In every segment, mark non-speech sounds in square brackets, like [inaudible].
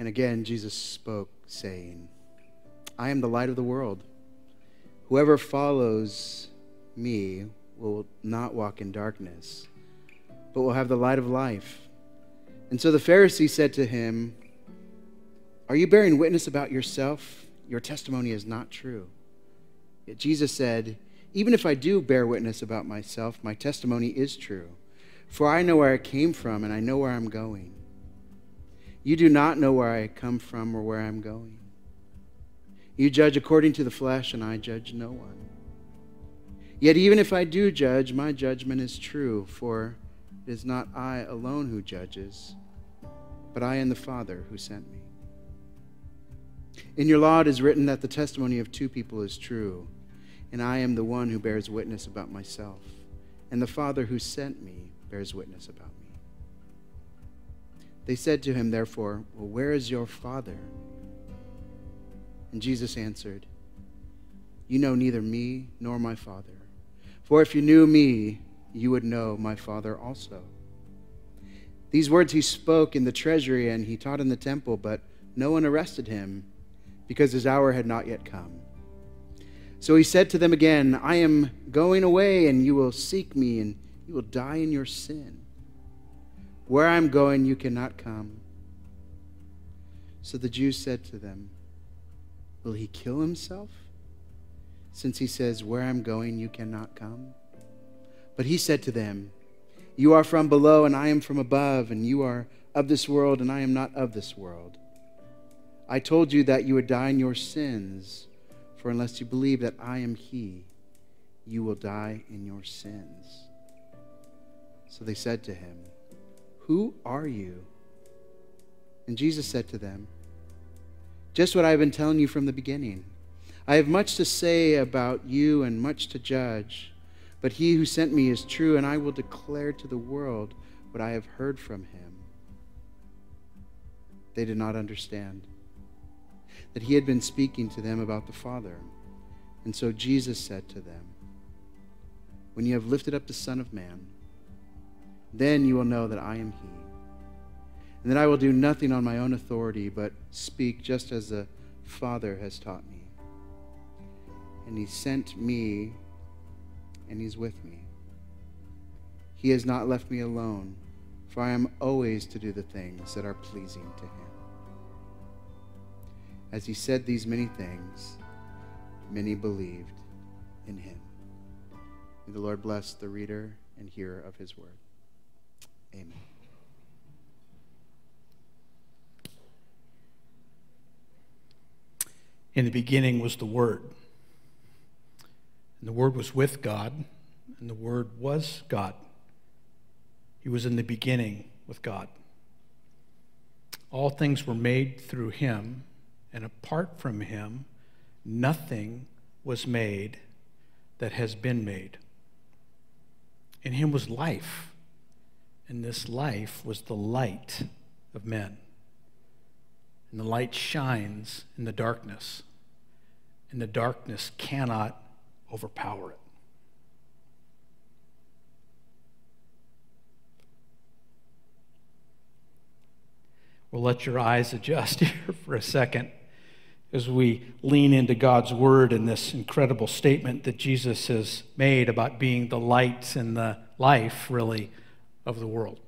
And again, Jesus spoke, saying, I am the light of the world. Whoever follows me will not walk in darkness, but will have the light of life. And so the Pharisee said to him, Are you bearing witness about yourself? Your testimony is not true. Yet Jesus said, Even if I do bear witness about myself, my testimony is true. For I know where I came from and I know where I'm going. You do not know where I come from or where I'm going. You judge according to the flesh, and I judge no one. Yet even if I do judge, my judgment is true, for it is not I alone who judges, but I and the Father who sent me. In your law it is written that the testimony of two people is true, and I am the one who bears witness about myself, and the Father who sent me bears witness about me. They said to him, therefore, Well, where is your Father? And Jesus answered, You know neither me nor my Father. For if you knew me, you would know my Father also. These words he spoke in the treasury and he taught in the temple, but no one arrested him because his hour had not yet come. So he said to them again, I am going away, and you will seek me, and you will die in your sin. Where I am going, you cannot come. So the Jews said to them, Will he kill himself? Since he says, Where I'm going, you cannot come. But he said to them, You are from below, and I am from above, and you are of this world, and I am not of this world. I told you that you would die in your sins, for unless you believe that I am he, you will die in your sins. So they said to him, who are you? And Jesus said to them, Just what I have been telling you from the beginning. I have much to say about you and much to judge, but he who sent me is true, and I will declare to the world what I have heard from him. They did not understand that he had been speaking to them about the Father. And so Jesus said to them, When you have lifted up the Son of Man, then you will know that I am He. And that I will do nothing on my own authority, but speak just as the Father has taught me. And He sent me, and He's with me. He has not left me alone, for I am always to do the things that are pleasing to Him. As He said these many things, many believed in Him. May the Lord bless the reader and hearer of His word. Amen. In the beginning was the Word. And the Word was with God, and the Word was God. He was in the beginning with God. All things were made through him, and apart from him, nothing was made that has been made. In him was life and this life was the light of men. And the light shines in the darkness, and the darkness cannot overpower it. We'll let your eyes adjust [laughs] here for a second as we lean into God's word in this incredible statement that Jesus has made about being the light and the life, really, of the world.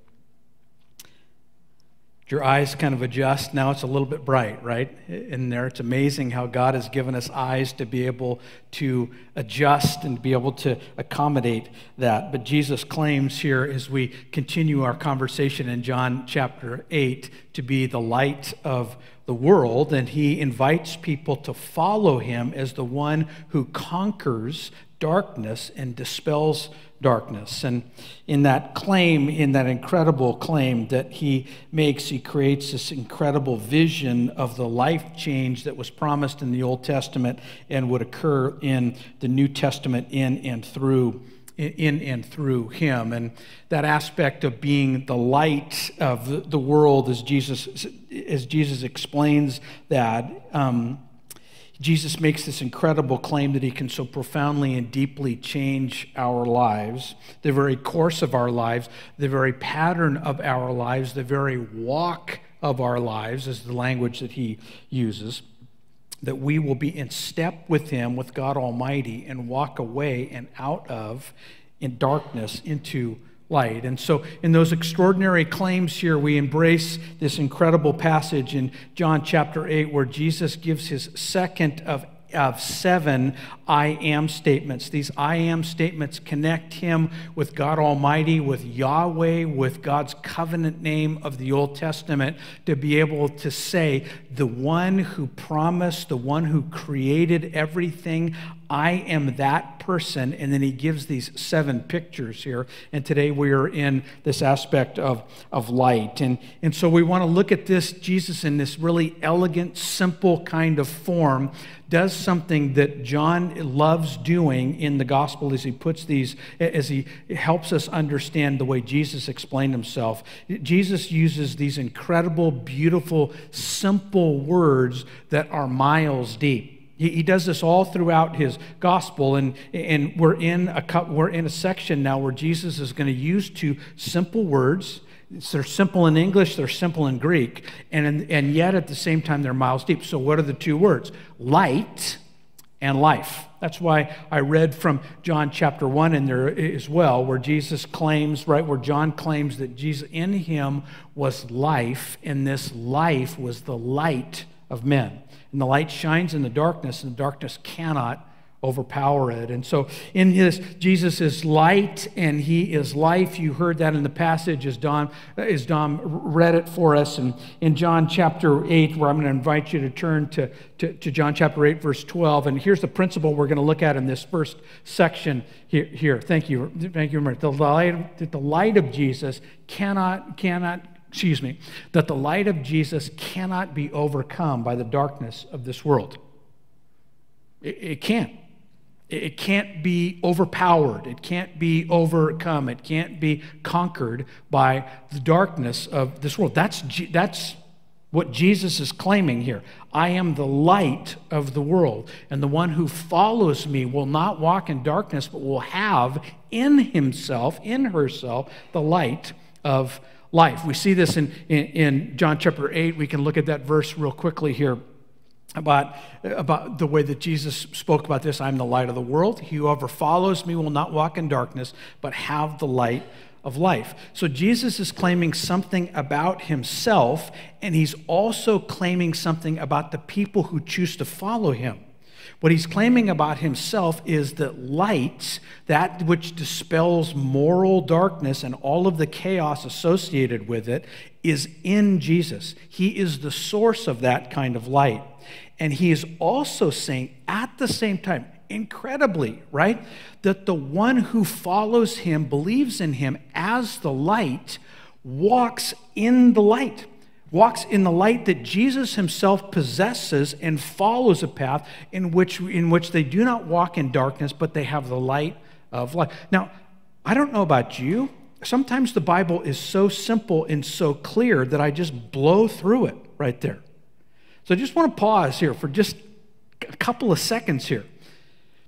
Your eyes kind of adjust. Now it's a little bit bright, right? In there. It's amazing how God has given us eyes to be able to adjust and be able to accommodate that. But Jesus claims here as we continue our conversation in John chapter 8 to be the light of the world, and he invites people to follow him as the one who conquers darkness and dispels darkness. And in that claim, in that incredible claim that he makes, he creates this incredible vision of the life change that was promised in the Old Testament and would occur in the New Testament in and through in and through him and that aspect of being the light of the world as jesus as jesus explains that um, Jesus makes this incredible claim that he can so profoundly and deeply change our lives, the very course of our lives, the very pattern of our lives, the very walk of our lives, is the language that he uses, that we will be in step with him, with God Almighty, and walk away and out of in darkness into light. And so, in those extraordinary claims here, we embrace this incredible passage in John chapter 8 where Jesus gives his second of of seven I am statements. These I am statements connect him with God Almighty, with Yahweh, with God's covenant name of the Old Testament, to be able to say, the one who promised, the one who created everything, I am that person. And then he gives these seven pictures here. And today we are in this aspect of, of light. And, and so we want to look at this Jesus in this really elegant, simple kind of form does something that John loves doing in the gospel as he puts these, as he helps us understand the way Jesus explained himself. Jesus uses these incredible, beautiful, simple words that are miles deep. He, does this all throughout his gospel, and, and we're, in a, we're in a section now where Jesus is going to use two simple words. They're simple in English, they're simple in Greek, and, and yet at the same time they're miles deep. So, what are the two words? Light and life. That's why I read from John chapter 1 in there as well, where Jesus claims, right, where John claims that Jesus in him was life, and this life was the light of men. And the light shines in the darkness, and the darkness cannot overpower it. And so in this, Jesus is light and he is life. You heard that in the passage as Don, as Don read it for us. And in John chapter 8, where I'm going to invite you to turn to, to, to John chapter 8, verse 12. And here's the principle we're going to look at in this first section here. here. Thank you. Thank you very much. The light, the light of Jesus cannot, cannot excuse me, that the light of Jesus cannot be overcome by the darkness of this world. It can't. It can't be overpowered. It can't be overcome. It can't be conquered by the darkness of this world. That's, that's what Jesus is claiming here. I am the light of the world, and the one who follows me will not walk in darkness, but will have in himself, in herself, the light of life. We see this in, in, in John chapter 8. We can look at that verse real quickly here about, about the way that Jesus spoke about this I'm the light of the world. Whoever follows me will not walk in darkness, but have the light of life. So Jesus is claiming something about himself, and he's also claiming something about the people who choose to follow him. What he's claiming about himself is that light, that which dispels moral darkness and all of the chaos associated with it, is in Jesus. He is the source of that kind of light. And he is also saying at the same time, incredibly, right, that the one who follows him, believes in him as the light, walks in the light walks in the light that Jesus himself possesses and follows a path in which, in which they do not walk in darkness, but they have the light of life. Now, I don't know about you. Sometimes the Bible is so simple and so clear that I just blow through it right there. So I just want to pause here for just a couple of seconds here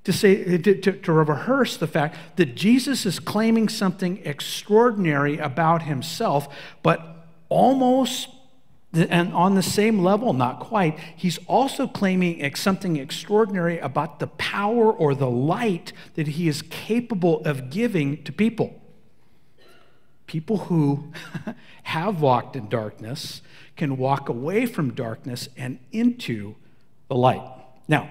to say to, to, to, rehearse the fact that Jesus is claiming something extraordinary about himself, but almost and on the same level, not quite, he's also claiming something extraordinary about the power or the light that he is capable of giving to people. People who [laughs] have walked in darkness can walk away from darkness and into the light. Now,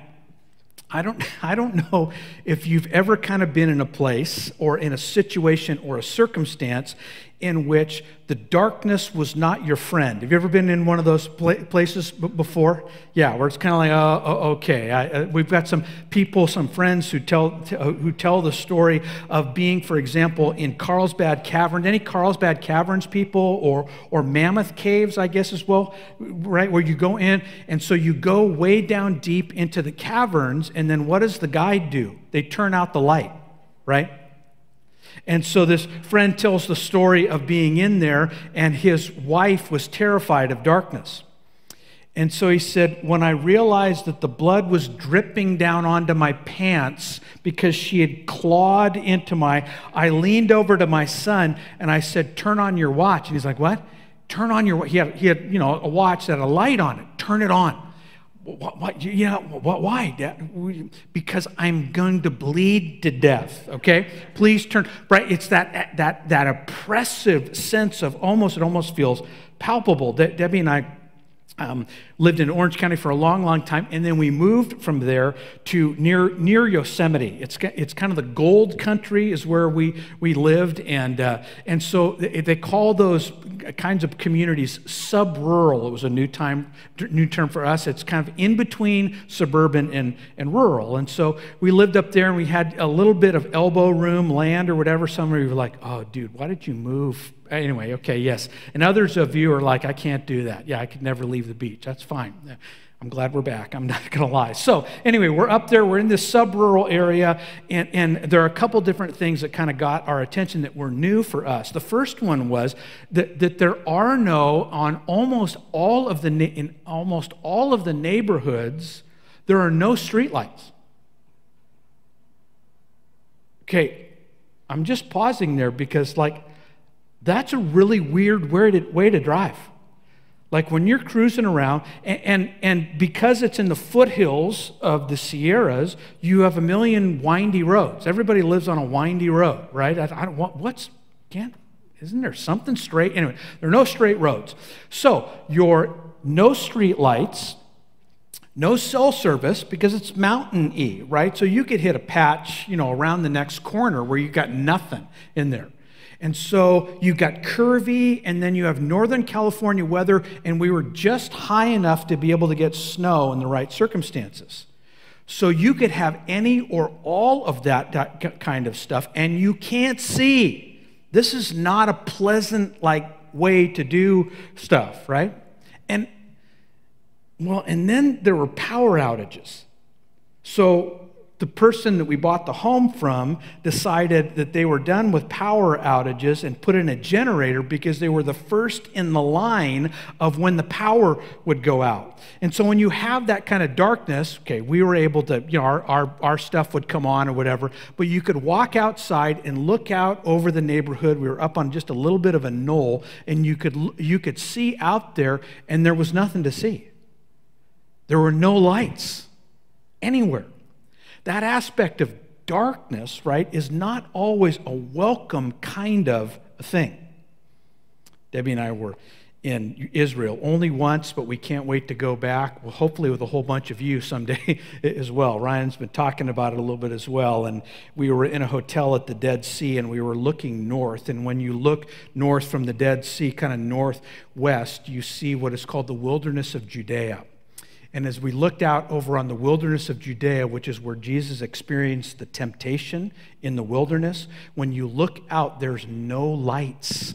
I don't, [laughs] I don't know if you've ever kind of been in a place or in a situation or a circumstance in which the darkness was not your friend. Have you ever been in one of those places before? Yeah, where it's kind of like, oh, oh okay. I, uh, we've got some people, some friends who tell, uh, who tell the story of being, for example, in Carlsbad Cavern. Any Carlsbad Caverns people or, or Mammoth Caves, I guess, as well, right? Where you go in, and so you go way down deep into the caverns, and then what does the guide do? They turn out the light, right? And so this friend tells the story of being in there, and his wife was terrified of darkness. And so he said, When I realized that the blood was dripping down onto my pants because she had clawed into my, I leaned over to my son and I said, Turn on your watch. And he's like, What? turn on your, he had, he had, you know, a watch that had a light on it. Turn it on. You know, what, why? Dad? Because I'm going to bleed to death, okay? Please turn, right? It's that, that, that oppressive sense of almost, it almost feels palpable. De- Debbie and I um, lived in Orange County for a long, long time, and then we moved from there to near near Yosemite. It's it's kind of the gold country is where we we lived, and uh, and so they call those kinds of communities sub-rural. It was a new time new term for us. It's kind of in between suburban and and rural, and so we lived up there, and we had a little bit of elbow room land or whatever. Some of you were like, "Oh, dude, why did you move?" Anyway, okay, yes. And others of you are like, I can't do that. Yeah, I could never leave the beach. That's fine. I'm glad we're back. I'm [laughs] not going to lie. So, anyway, we're up there. We're in this sub rural area, and, and there are a couple different things that kind of got our attention that were new for us. The first one was that, that there are no, on almost all of the, in almost all of the neighborhoods, there are no streetlights. Okay, I'm just pausing there because, like, that's a really weird way to, drive. Like when you're cruising around, and, and, and, because it's in the foothills of the Sierras, you have a million windy roads. Everybody lives on a windy road, right? I, I don't want, what's, can't, isn't there something straight? Anyway, there are no straight roads. So, your no street lights, no cell service because it's mountain E, right? So you could hit a patch, you know, around the next corner where you got nothing in there. And so you got curvy, and then you have Northern California weather, and we were just high enough to be able to get snow in the right circumstances. So you could have any or all of that, kind of stuff, and you can't see. This is not a pleasant like way to do stuff, right? And well, and then there were power outages. So the person that we bought the home from decided that they were done with power outages and put in a generator because they were the first in the line of when the power would go out. And so when you have that kind of darkness, okay, we were able to, you know, our, our, our stuff would come on or whatever, but you could walk outside and look out over the neighborhood. We were up on just a little bit of a knoll, and you could, you could see out there, and there was nothing to see. There were no lights anywhere. That aspect of darkness, right, is not always a welcome kind of thing. Debbie and I were in Israel only once, but we can't wait to go back. Well, hopefully, with a whole bunch of you someday [laughs] as well. Ryan's been talking about it a little bit as well. And we were in a hotel at the Dead Sea and we were looking north. And when you look north from the Dead Sea, kind of northwest, you see what is called the wilderness of Judea. And as we looked out over on the wilderness of Judea, which is where Jesus experienced the temptation in the wilderness, when you look out, there's no lights.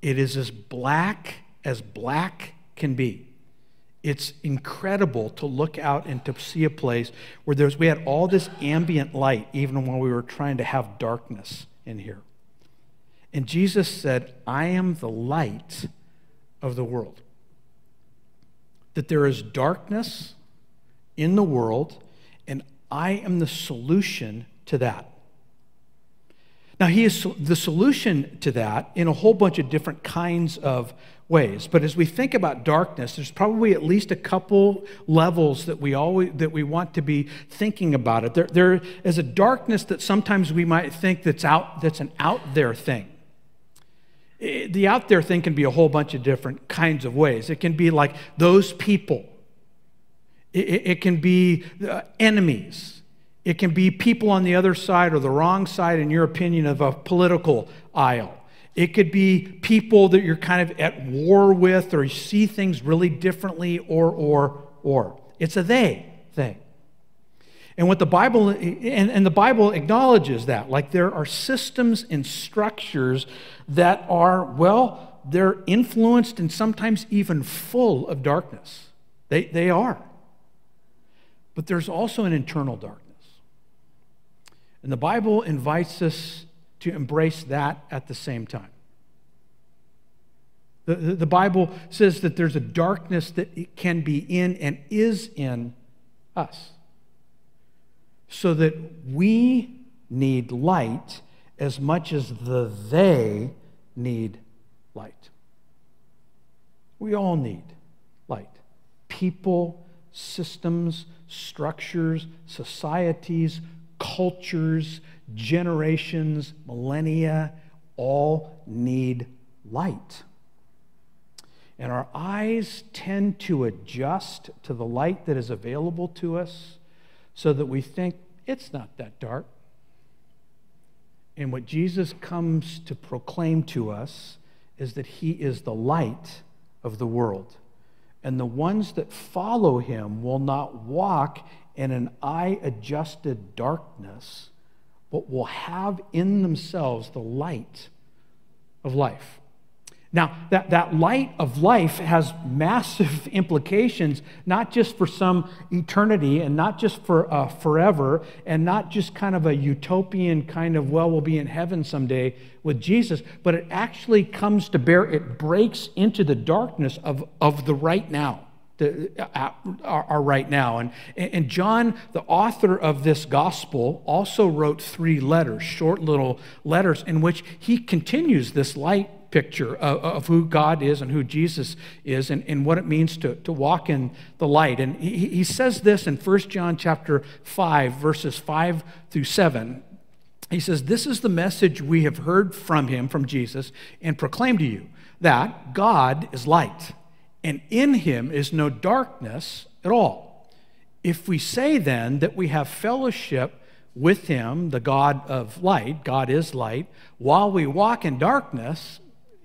It is as black as black can be. It's incredible to look out and to see a place where there's, we had all this ambient light, even when we were trying to have darkness in here. And Jesus said, I am the light of the world that there is darkness in the world, and I am the solution to that. Now, he is the solution to that in a whole bunch of different kinds of ways. But as we think about darkness, there's probably at least a couple levels that we always that we want to be thinking about it. There, there is a darkness that sometimes we might think that's out that's an out there thing. Eh, the out there thing can be a whole bunch of different kinds of ways. It can be like those people, it, it can be uh, enemies, it can be people on the other side or the wrong side, in your opinion, of a political aisle. It could be people that you're kind of at war with or you see things really differently or, or, or. It's a they thing. And what the Bible and, and the Bible acknowledges that. Like there are systems and structures that are, well, they're influenced and sometimes even full of darkness. They, they are. But there's also an internal darkness. And the Bible invites us to embrace that at the same time. The, the, the Bible says that there's a darkness that can be in and is in us so that we need light as much as the they need light. We all need light. People, systems, structures, societies, cultures, generations, millennia all need light. And our eyes tend to adjust to the light that is available to us so that we think it's not that dark. And what Jesus comes to proclaim to us is that he is the light of the world. And the ones that follow him will not walk in an eye adjusted darkness, but will have in themselves the light of life. Now, that, that light of life has massive [laughs] implications, not just for some eternity and not just for uh, forever, and not just kind of a utopian kind of, well, we'll be in heaven someday with Jesus, but it actually comes to bear, it breaks into the darkness of, of the right now. The, uh, our, our right now. And, and John, the author of this gospel, also wrote three letters, short little letters, in which he continues this light picture of, of, who God is and who Jesus is and, and what it means to, to walk in the light. And he, he says this in 1 John chapter 5, verses 5 through 7. He says, This is the message we have heard from him, from Jesus, and proclaim to you that God is light, and in him is no darkness at all. If we say then that we have fellowship with him, the God of light, God is light, while we walk in darkness,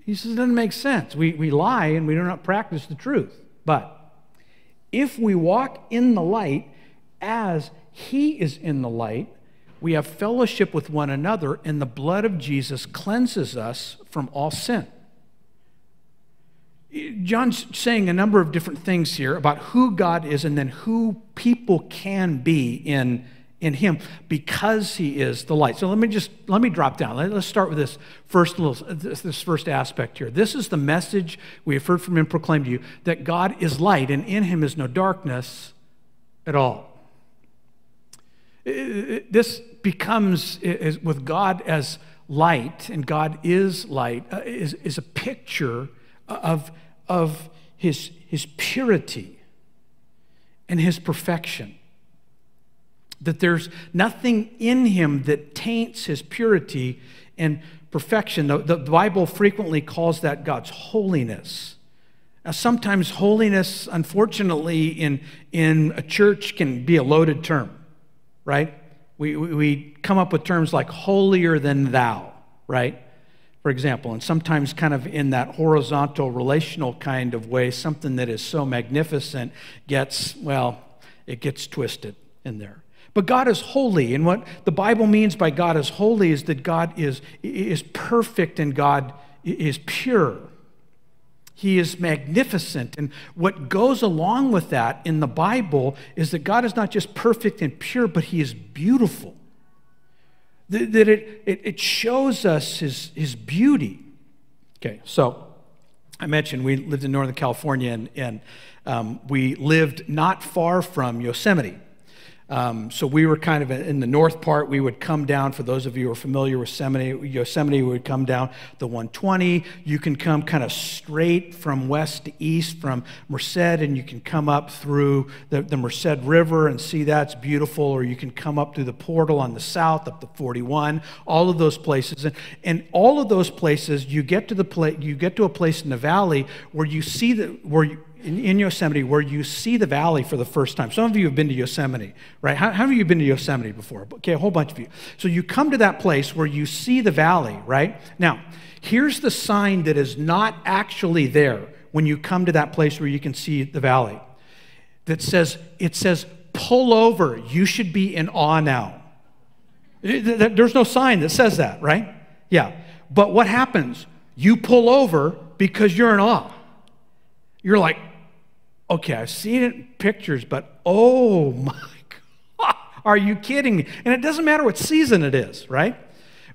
he says it doesn't make sense. We, we lie and we do not practice the truth. But if we walk in the light as he is in the light, we have fellowship with one another, and the blood of Jesus cleanses us from all sin. John's saying a number of different things here about who God is and then who people can be in in him because he is the light. So let me just let me drop down. Let's start with this first little this first aspect here. This is the message we have heard from him proclaimed to you that God is light and in him is no darkness at all. This becomes with God as light and God is light uh, is, is a picture of, of his, his purity and his perfection that there's nothing in him that taints his purity and perfection. The, the, Bible frequently calls that God's holiness. Now, sometimes holiness, unfortunately, in, in a church can be a loaded term, right? We, we, we come up with terms like holier than thou, right? For example, and sometimes kind of in that horizontal relational kind of way, something that is so magnificent gets, well, it gets twisted in there. But God is holy, and what the Bible means by God is holy is that God is, is perfect and God is pure. He is magnificent. And what goes along with that in the Bible is that God is not just perfect and pure, but He is beautiful. That it, it, shows us his, his beauty. Okay, so I mentioned we lived in Northern California and, and um, we lived not far from Yosemite. Um, so we were kind of in the north part. We would come down, for those of you who are familiar with Yosemite, Yosemite we would come down the 120. You can come kind of straight from west to east from Merced, and you can come up through the, the Merced River and see that's beautiful, or you can come up through the portal on the south, up the 41, all of those places. And, and all of those places, you get to the place, you get to a place in the valley where you see the, where you, in, in, Yosemite where you see the valley for the first time. Some of you have been to Yosemite, right? How, how, have you been to Yosemite before? Okay, a whole bunch of you. So you come to that place where you see the valley, right? Now, here's the sign that is not actually there when you come to that place where you can see the valley. That says, it says, pull over. You should be in awe now. There's no sign that says that, right? Yeah. But what happens? You pull over because you're in awe. You're like, okay, I've seen it in pictures, but oh [laughs] my God, are you kidding me? And it doesn't matter what season it is, right?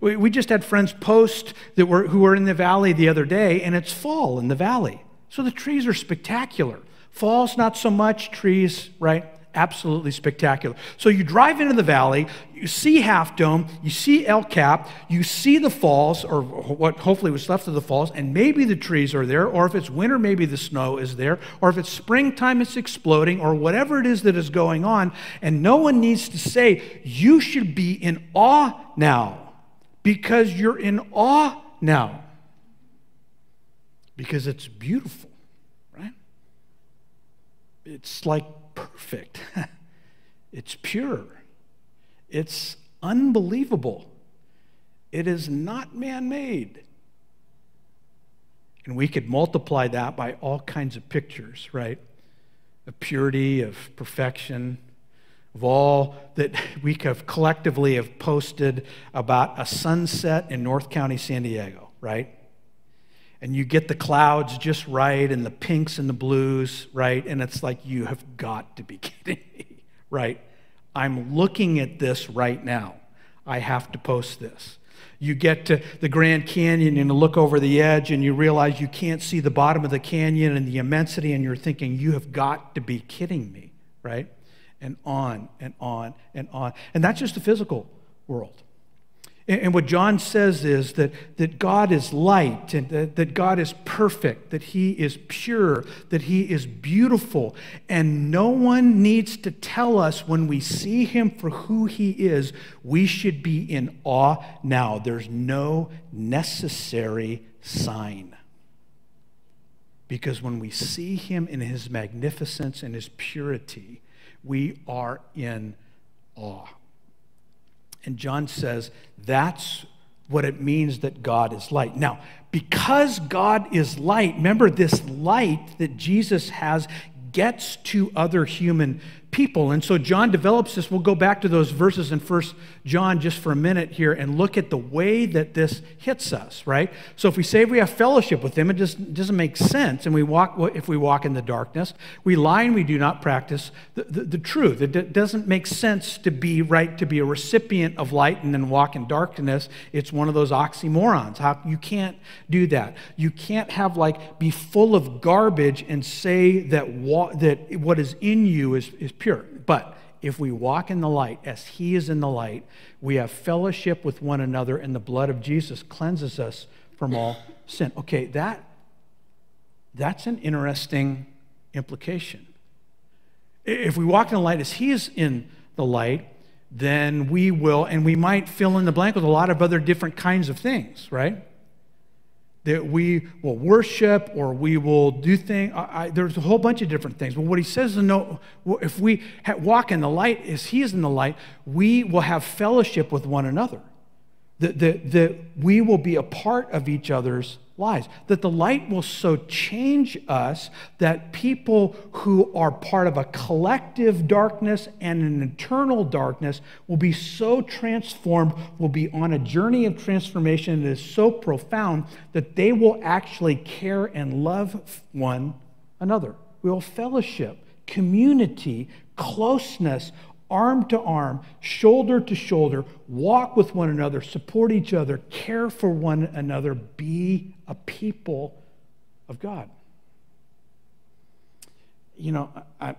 We, we just had friends post that were, who were in the valley the other day, and it's fall in the valley. So the trees are spectacular. Fall's not so much, trees, right? Absolutely spectacular. So you drive into the valley, you see Half Dome, you see El Cap, you see the falls, or what hopefully was left of the falls, and maybe the trees are there, or if it's winter, maybe the snow is there, or if it's springtime, it's exploding, or whatever it is that is going on. And no one needs to say, You should be in awe now, because you're in awe now. Because it's beautiful, right? It's like perfect. [laughs] It's pure. It's unbelievable. It is not man made. And we could multiply that by all kinds of pictures, right? Of purity, of perfection, of all that we have collectively have posted about a sunset in North County, San Diego, right? And you get the clouds just right and the pinks and the blues, right? And it's like, you have got to be [laughs] kidding me right? I'm looking at this right now. I have to post this. You get to the Grand Canyon and look over the edge and you realize you can't see the bottom of the canyon and the immensity, and you're thinking, you have got to be kidding me, right? And on and on and on. And that's just the physical world. And what John says is that, that God is light and that, that God is perfect, that He is pure, that He is beautiful. And no one needs to tell us when we see Him for who He is, we should be in awe now. There's no necessary sign. Because when we see Him in His magnificence and His purity, we are in awe. And John says that's what it means that God is light. Now, because God is light, remember this light that Jesus has gets to other human people. And so John develops this. We'll go back to those verses in First John just for a minute here and look at the way that this hits us, right? So if we say we have fellowship with him, it just doesn't make sense. And we walk if we walk in the darkness, we lie and we do not practice the, the, the truth. It doesn't make sense to be right to be a recipient of light and then walk in darkness. It's one of those oxymorons. How you can't do that. You can't have like be full of garbage and say that wa- that what is in you is, is pure. But if we walk in the light as he is in the light, we have fellowship with one another, and the blood of Jesus cleanses us from all sin. Okay, that, that's an interesting implication. If we walk in the light as he is in the light, then we will, and we might fill in the blank with a lot of other different kinds of things, right? That we will worship or we will do things. I, I, there's a whole bunch of different things. But what he says is no, if we walk in the light as he is in the light, we will have fellowship with one another. That, that, that we will be a part of each other's lives, That the light will so change us that people who are part of a collective darkness and an eternal darkness will be so transformed, will be on a journey of transformation that is so profound that they will actually care and love one another. We will fellowship, community, closeness, arm to arm, shoulder to shoulder, walk with one another, support each other, care for one another, be a people of God. You know, I,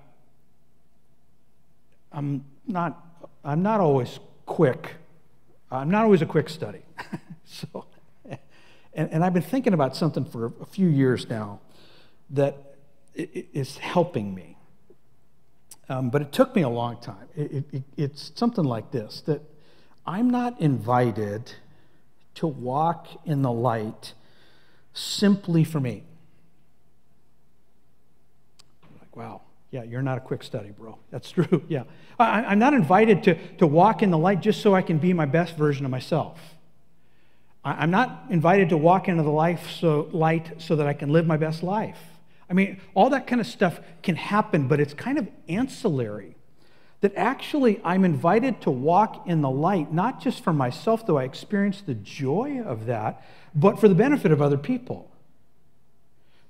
I'm not, I'm not always quick. I'm not always a quick study. [laughs] so, and, and I've been thinking about something for a few years now that is helping me. Um, but it took me a long time. It, it, it's something like this that I'm not invited to walk in the light simply for me. Like, wow, yeah, you're not a quick study, bro. That's [laughs] true, yeah. I, am not invited to, to walk in the light just so I can be my best version of myself. I, I'm not invited to walk into the life so, light so that I can live my best life. I mean, all that kind of stuff can happen, but it's kind of ancillary. That actually I'm invited to walk in the light, not just for myself, though I experience the joy of that, but for the benefit of other people.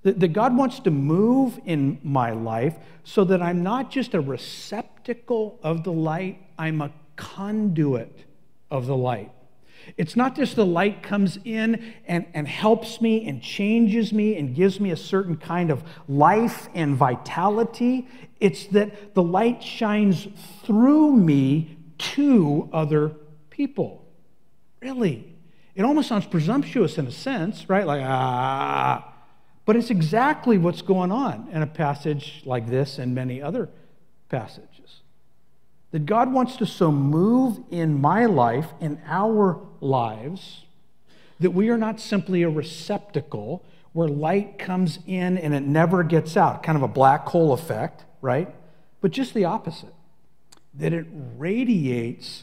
That, that God wants to move in my life so that I'm not just a receptacle of the light, I'm a conduit of the light. It's not just the light comes in and, and helps me and changes me and gives me a certain kind of life and vitality. It's that the light shines through me to other people. Really. It almost sounds presumptuous in a sense, right? Like, ah. But it's exactly what's going on in a passage like this and many other passages. That God wants to so move in my life, in our lives, that we are not simply a receptacle where light comes in and it never gets out, kind of a black hole effect, right? But just the opposite, that it radiates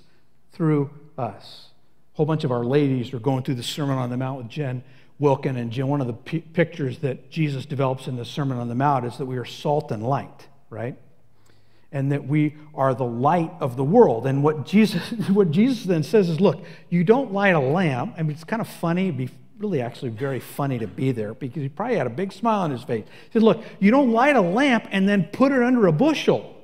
through us. A whole bunch of our ladies are going through the Sermon on the Mount with Jen Wilkin, and Jen, one of the p- pictures that Jesus develops in the Sermon on the Mount is that we are salt and light, right? And that we are the light of the world. And what Jesus, [laughs] what Jesus then says is, look, you don't light a lamp. I mean, it's kind of funny. It'd be really actually very funny to be there because he probably had a big smile on his face. He said, look, you don't light a lamp and then put it under a bushel.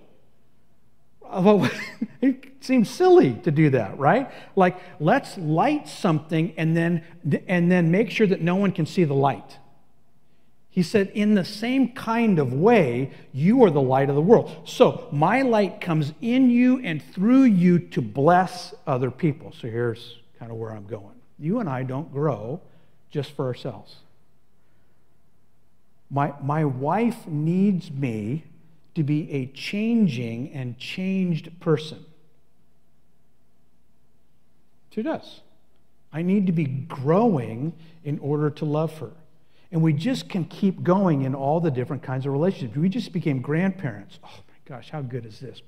Uh, [laughs] it seems silly to do that, right? Like, let's light something and then, and then make sure that no one can see the light. He said, In the same kind of way, you are the light of the world. So, my light comes in you and through you to bless other people. So, here's kind of where I'm going. You and I don't grow just for ourselves. My, my wife needs me to be a changing and changed person. She does. I need to be growing in order to love her. And we just can keep going in all the different kinds of relationships. We just became grandparents. Oh my gosh, how good is this?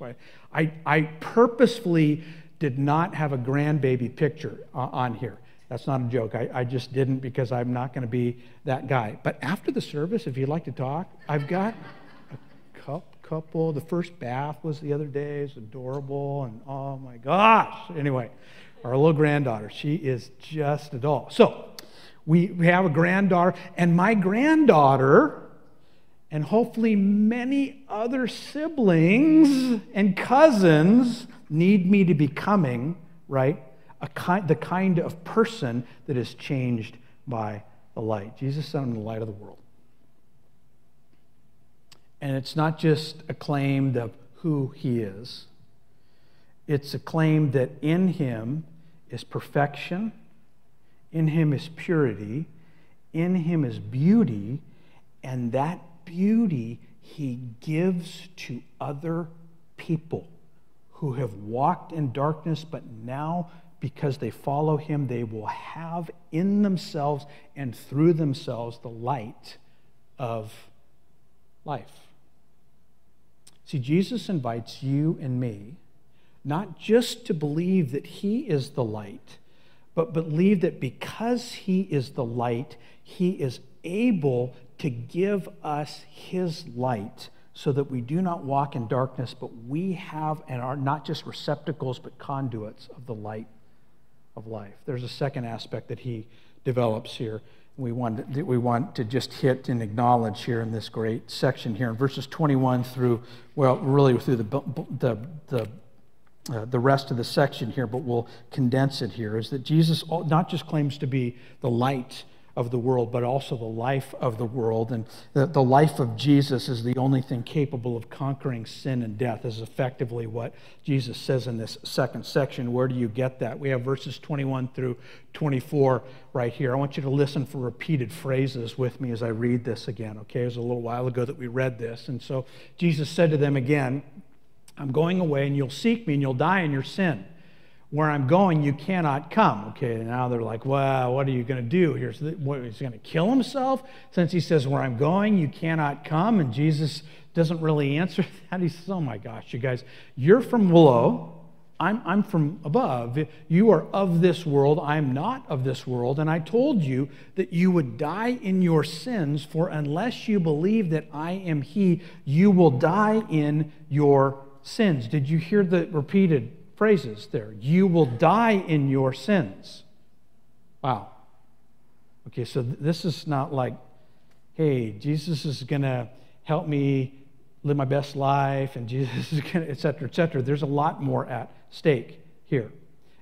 I, I purposefully did not have a grandbaby picture uh, on here. That's not a joke. I, I just didn't because I'm not going to be that guy. But after the service, if you'd like to talk, I've got a couple. The first bath was the other day. It's adorable. And oh my gosh. Anyway, our little granddaughter, she is just adult. So, we, we have a granddaughter, and my granddaughter, and hopefully many other siblings and cousins, need me to be coming, right? Kind, the kind of person that is changed by the light. Jesus sent him the light of the world. And it's not just a claim of who he is, it's a claim that in him is perfection in him is purity, in him is beauty, and that beauty he gives to other people who have walked in darkness, but now, because they follow him, they will have in themselves and through themselves the light of life. See, Jesus invites you and me not just to believe that he is the light but believe that because He is the light, He is able to give us His light so that we do not walk in darkness, but we have and are not just receptacles, but conduits of the light of life. There's a second aspect that He develops here. We want, that we want to just hit and acknowledge here in this great section here in verses 21 through, well, really through the, the, the uh, the rest of the section here, but we'll condense it here, is that Jesus not just claims to be the light of the world, but also the life of the world. And the, the life of Jesus is the only thing capable of conquering sin and death, is effectively what Jesus says in this second section. Where do you get that? We have verses 21 through 24 right here. I want you to listen for repeated phrases with me as I read this again, okay? It was a little while ago that we read this. And so Jesus said to them again, I'm going away and you'll seek me and you'll die in your sin. Where I'm going, you cannot come. Okay, now they're like, well, what are you going to do what, he's going to kill himself since he says, where I'm going, you cannot come. And Jesus doesn't really answer [laughs] that. He says, oh my gosh, you guys, you're from below. I'm, I'm from above. You are of this world. I'm not of this world. And I told you that you would die in your sins, for unless you believe that I am He, you will die in your sins. Did you hear the repeated phrases there? You will die in your sins. Wow. Okay, so th- this is not like, hey, Jesus is going to help me live my best life, and [laughs] Jesus is going to, et cetera, et cetera. There's a lot more at stake here.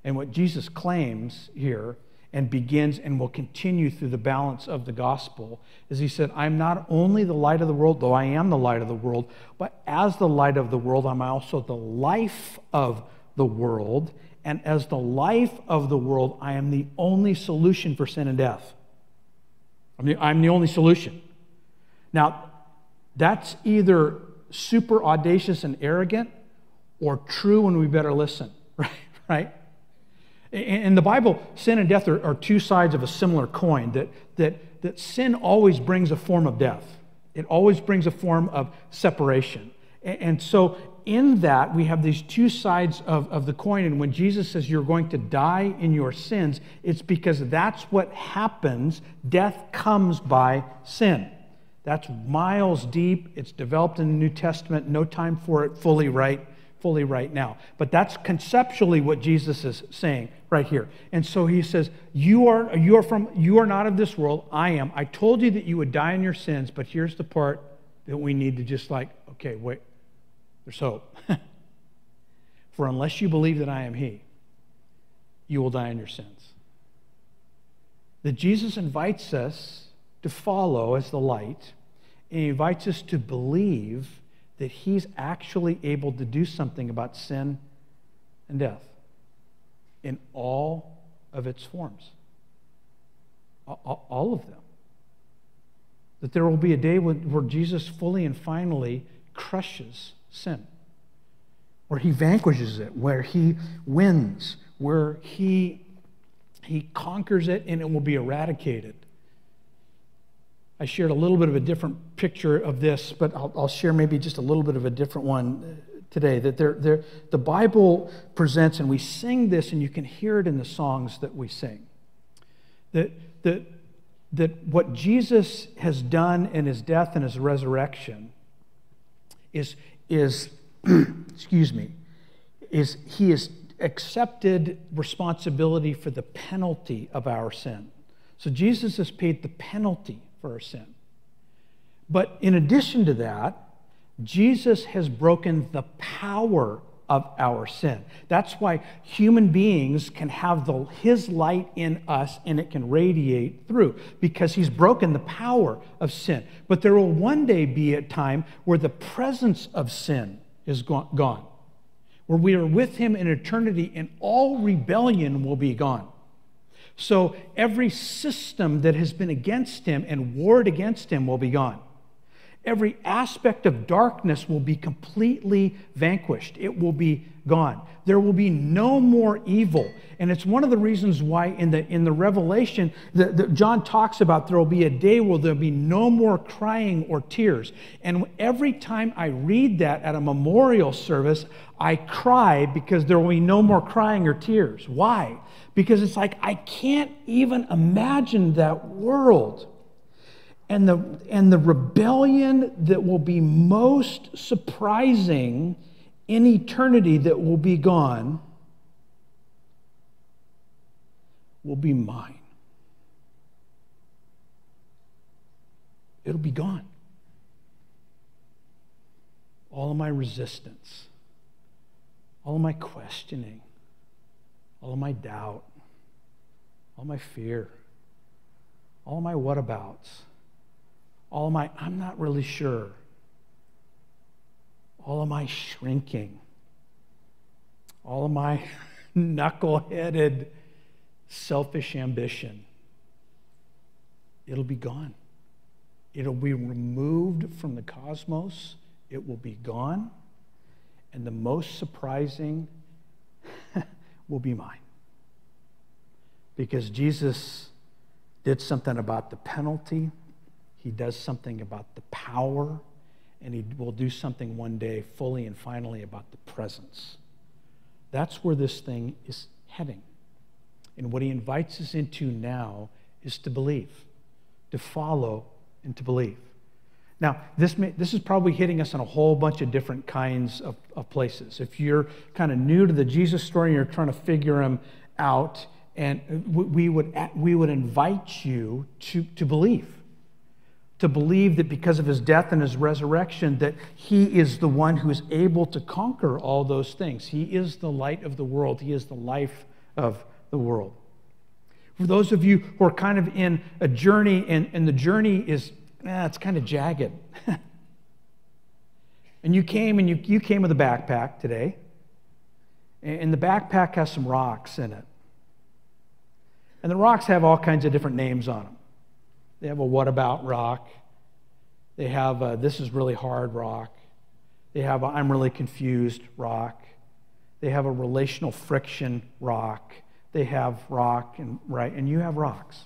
And what Jesus claims here and begins and will continue through the balance of the gospel is he said, I'm not only the light of the world, though I am the light of the world, but as the light of the world, I'm also the life of the world, and as the life of the world, I am the only solution for sin and death. I'm the, I'm the only solution. Now, that's either super audacious and arrogant or true and we better listen, [laughs] right? right? In the Bible, sin and death are, are two sides of a similar coin, that, that, that sin always brings a form of death. It always brings a form of separation. And so, in that, we have these two sides of, of the coin. And when Jesus says you're going to die in your sins, it's because that's what happens. Death comes by sin. That's miles deep. It's developed in the New Testament. No time for it fully right, fully right now. But that's conceptually what Jesus is saying right here. And so he says, "You are you are from you are not of this world. I am. I told you that you would die in your sins, but here's the part that we need to just like, okay, wait. There's hope. [laughs] for unless you believe that I am he, you will die in your sins." That Jesus invites us to follow as the light and he invites us to believe that he's actually able to do something about sin and death in all of its forms. All of them. That there will be a day where Jesus fully and finally crushes sin, where he vanquishes it, where he wins, where he, he conquers it and it will be eradicated. I shared a little bit of a different picture of this, but I'll, I'll share maybe just a little bit of a different one uh, today. That the Bible presents, and we sing this, and you can hear it in the songs that we sing. That, that, that what Jesus has done in his death and his resurrection is, is [clears throat] excuse me, is he has accepted responsibility for the penalty of our sin. So Jesus has paid the penalty for our sin. But in addition to that, Jesus has broken the power of our sin. That's why human beings can have the, his light in us and it can radiate through because he's broken the power of sin. But there will one day be a time where the presence of sin is gone, where we are with him in eternity and all rebellion will be gone. So every system that has been against him and warred against him will be gone. Every aspect of darkness will be completely vanquished. It will be gone. There will be no more evil. And it's one of the reasons why in the, in the Revelation, that John talks about there will be a day where there'll be no more crying or tears. And every time I read that at a memorial service, I cry because there will be no more crying or tears. Why? because it's like I can't even imagine that world. And the, and the rebellion that will be most surprising in eternity that will be gone will be mine. It'll be gone. All of my resistance, all of my questioning, all of my doubt, all my fear, all my whatabouts, all my I'm not really sure, all of my shrinking, all of my [laughs] knuckle-headed selfish ambition. It'll be gone. It'll be removed from the cosmos. It will be gone. And the most surprising [laughs] will be mine. Because Jesus did something about the penalty, he does something about the power, and he will do something one day fully and finally about the presence. That's where this thing is heading. And what he invites us into now is to believe, to follow, and to believe. Now, this, may, this is probably hitting us in a whole bunch of different kinds of, of places. If you're kind of new to the Jesus story and you're trying to figure him out, and we would, we would invite you to, to believe. To believe that because of his death and his resurrection, that he is the one who is able to conquer all those things. He is the light of the world. He is the life of the world. For those of you who are kind of in a journey, and, and the journey is eh, it's kind of jagged. [laughs] and you came and you, you came with a backpack today. And the backpack has some rocks in it. And the rocks have all kinds of different names on them. They have a what about rock. They have a, this is really hard rock. They have I'm really confused rock. They have a relational friction rock. They have rock and right and you have rocks.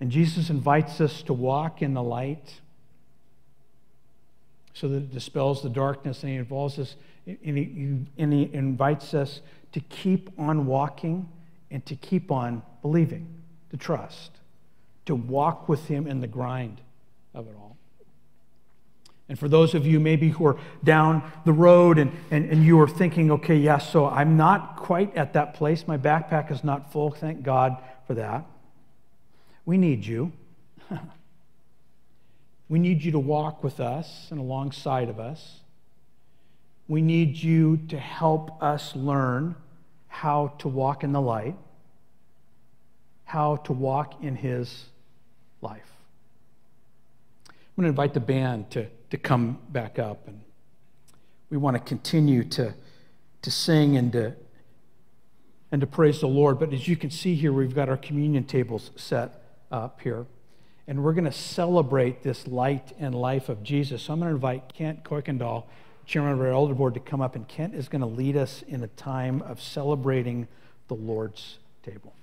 And Jesus invites us to walk in the light so that it dispels the darkness and he involves us and he, and he invites us to keep on walking and to keep on believing, to trust, to walk with him in the grind of it all. And for those of you maybe who are down the road and, and, and you are thinking, okay, yes, so I'm not quite at that place. My backpack is not full. Thank God for that. We need you. we need you to walk with us and alongside of us. We need you to help us learn how to walk in the light, how to walk in His life. I'm going to invite the band to, to come back up, and we want to continue to, to sing and to, and to praise the Lord. But as you can see here, we've got our communion tables set up here. And we're going to celebrate this light and life of Jesus. So I'm going to invite Kent Kuykendall, chairman of our elder board, to come up, and Kent is going to lead us in a time of celebrating the Lord's table.